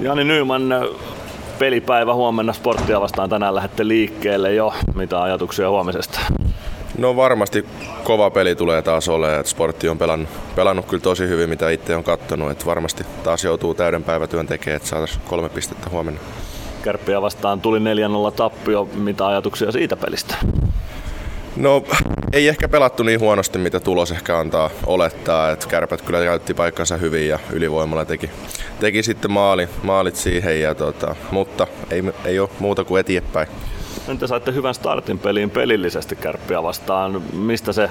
Jani Nyman, pelipäivä huomenna sporttia vastaan tänään lähdette liikkeelle jo. Mitä ajatuksia huomisesta? No varmasti kova peli tulee taas olemaan. Sportti on pelannut, pelannut kyllä tosi hyvin, mitä itse on kattonut. Että varmasti taas joutuu täyden päivätyön tekemään, että saataisiin kolme pistettä huomenna. Kärppiä vastaan tuli 4-0 tappio. Mitä ajatuksia siitä pelistä? No ei ehkä pelattu niin huonosti, mitä tulos ehkä antaa olettaa. Että kärpät kyllä käytti paikkansa hyvin ja ylivoimalla teki, teki sitten maali, maalit siihen. Ja tota, mutta ei, ei ole muuta kuin eteenpäin. Entä saitte hyvän startin peliin pelillisesti kärppiä vastaan? Mistä se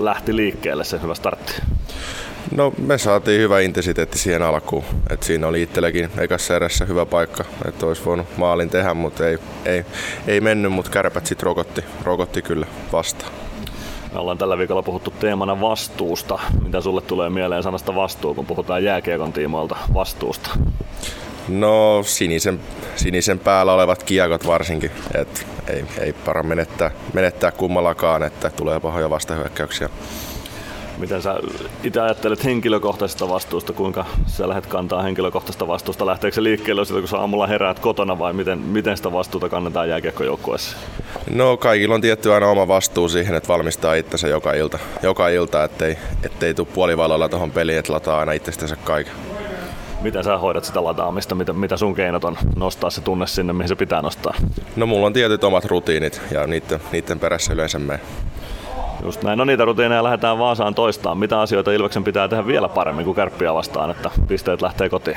lähti liikkeelle se hyvä startti? No me saatiin hyvä intensiteetti siihen alkuun. Et siinä oli itselläkin ekassa erässä hyvä paikka, että olisi voinut maalin tehdä, mutta ei, ei, ei mennyt, mutta kärpät sitten rokotti, rokotti kyllä vastaan. Me ollaan tällä viikolla puhuttu teemana vastuusta. Mitä sulle tulee mieleen sanasta vastuu, kun puhutaan jääkiekon tiimoilta vastuusta? No sinisen, sinisen päällä olevat kiekot varsinkin. Et ei, ei para menettää, menettää kummallakaan, että tulee pahoja vastahyökkäyksiä. Miten sä itse ajattelet henkilökohtaisesta vastuusta, kuinka sä lähdet kantaa henkilökohtaisesta vastuusta? Lähteekö se liikkeelle siitä, kun sä aamulla heräät kotona vai miten, miten sitä vastuuta kannetaan jääkiekkojoukkueessa? No kaikilla on tietty aina oma vastuu siihen, että valmistaa itsensä joka ilta, joka ilta ettei, ettei tule puolivallalla tuohon peliin, että lataa aina itsestänsä kaiken. Miten sä hoidat sitä lataamista? Mitä, mitä sun keinot on nostaa se tunne sinne, mihin se pitää nostaa? No mulla on tietyt omat rutiinit ja niiden, niiden perässä yleensä me. Just näin. No niitä rutiineja lähdetään Vaasaan toistaan. Mitä asioita Ilveksen pitää tehdä vielä paremmin kuin kärppiä vastaan, että pisteet lähtee kotiin?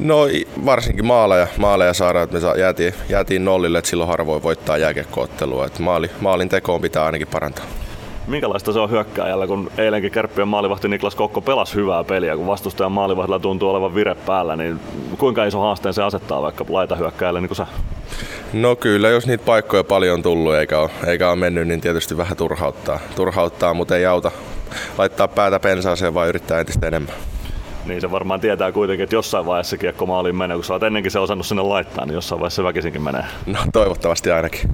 No varsinkin maaleja, maaleja saadaan, että me jäätiin, jäätiin nollille, että silloin harvoin voittaa jääkiekkoottelua. Että maali, maalin tekoon pitää ainakin parantaa. Minkälaista se on hyökkääjällä, kun eilenkin Kärppien maalivahti Niklas Kokko pelasi hyvää peliä, kun vastustajan maalivahdilla tuntuu olevan vire päällä, niin kuinka iso haasteen se asettaa vaikka laita hyökkääjälle niin kuin sä? No kyllä, jos niitä paikkoja paljon on tullut eikä ole, eikä ole mennyt, niin tietysti vähän turhauttaa, turhauttaa mutta ei auta laittaa päätä pensaaseen, vaan yrittää entistä enemmän. Niin se varmaan tietää kuitenkin, että jossain vaiheessa kiekko maaliin menee, kun sä oot ennenkin se osannut sinne laittaa, niin jossain vaiheessa se väkisinkin menee. No toivottavasti ainakin.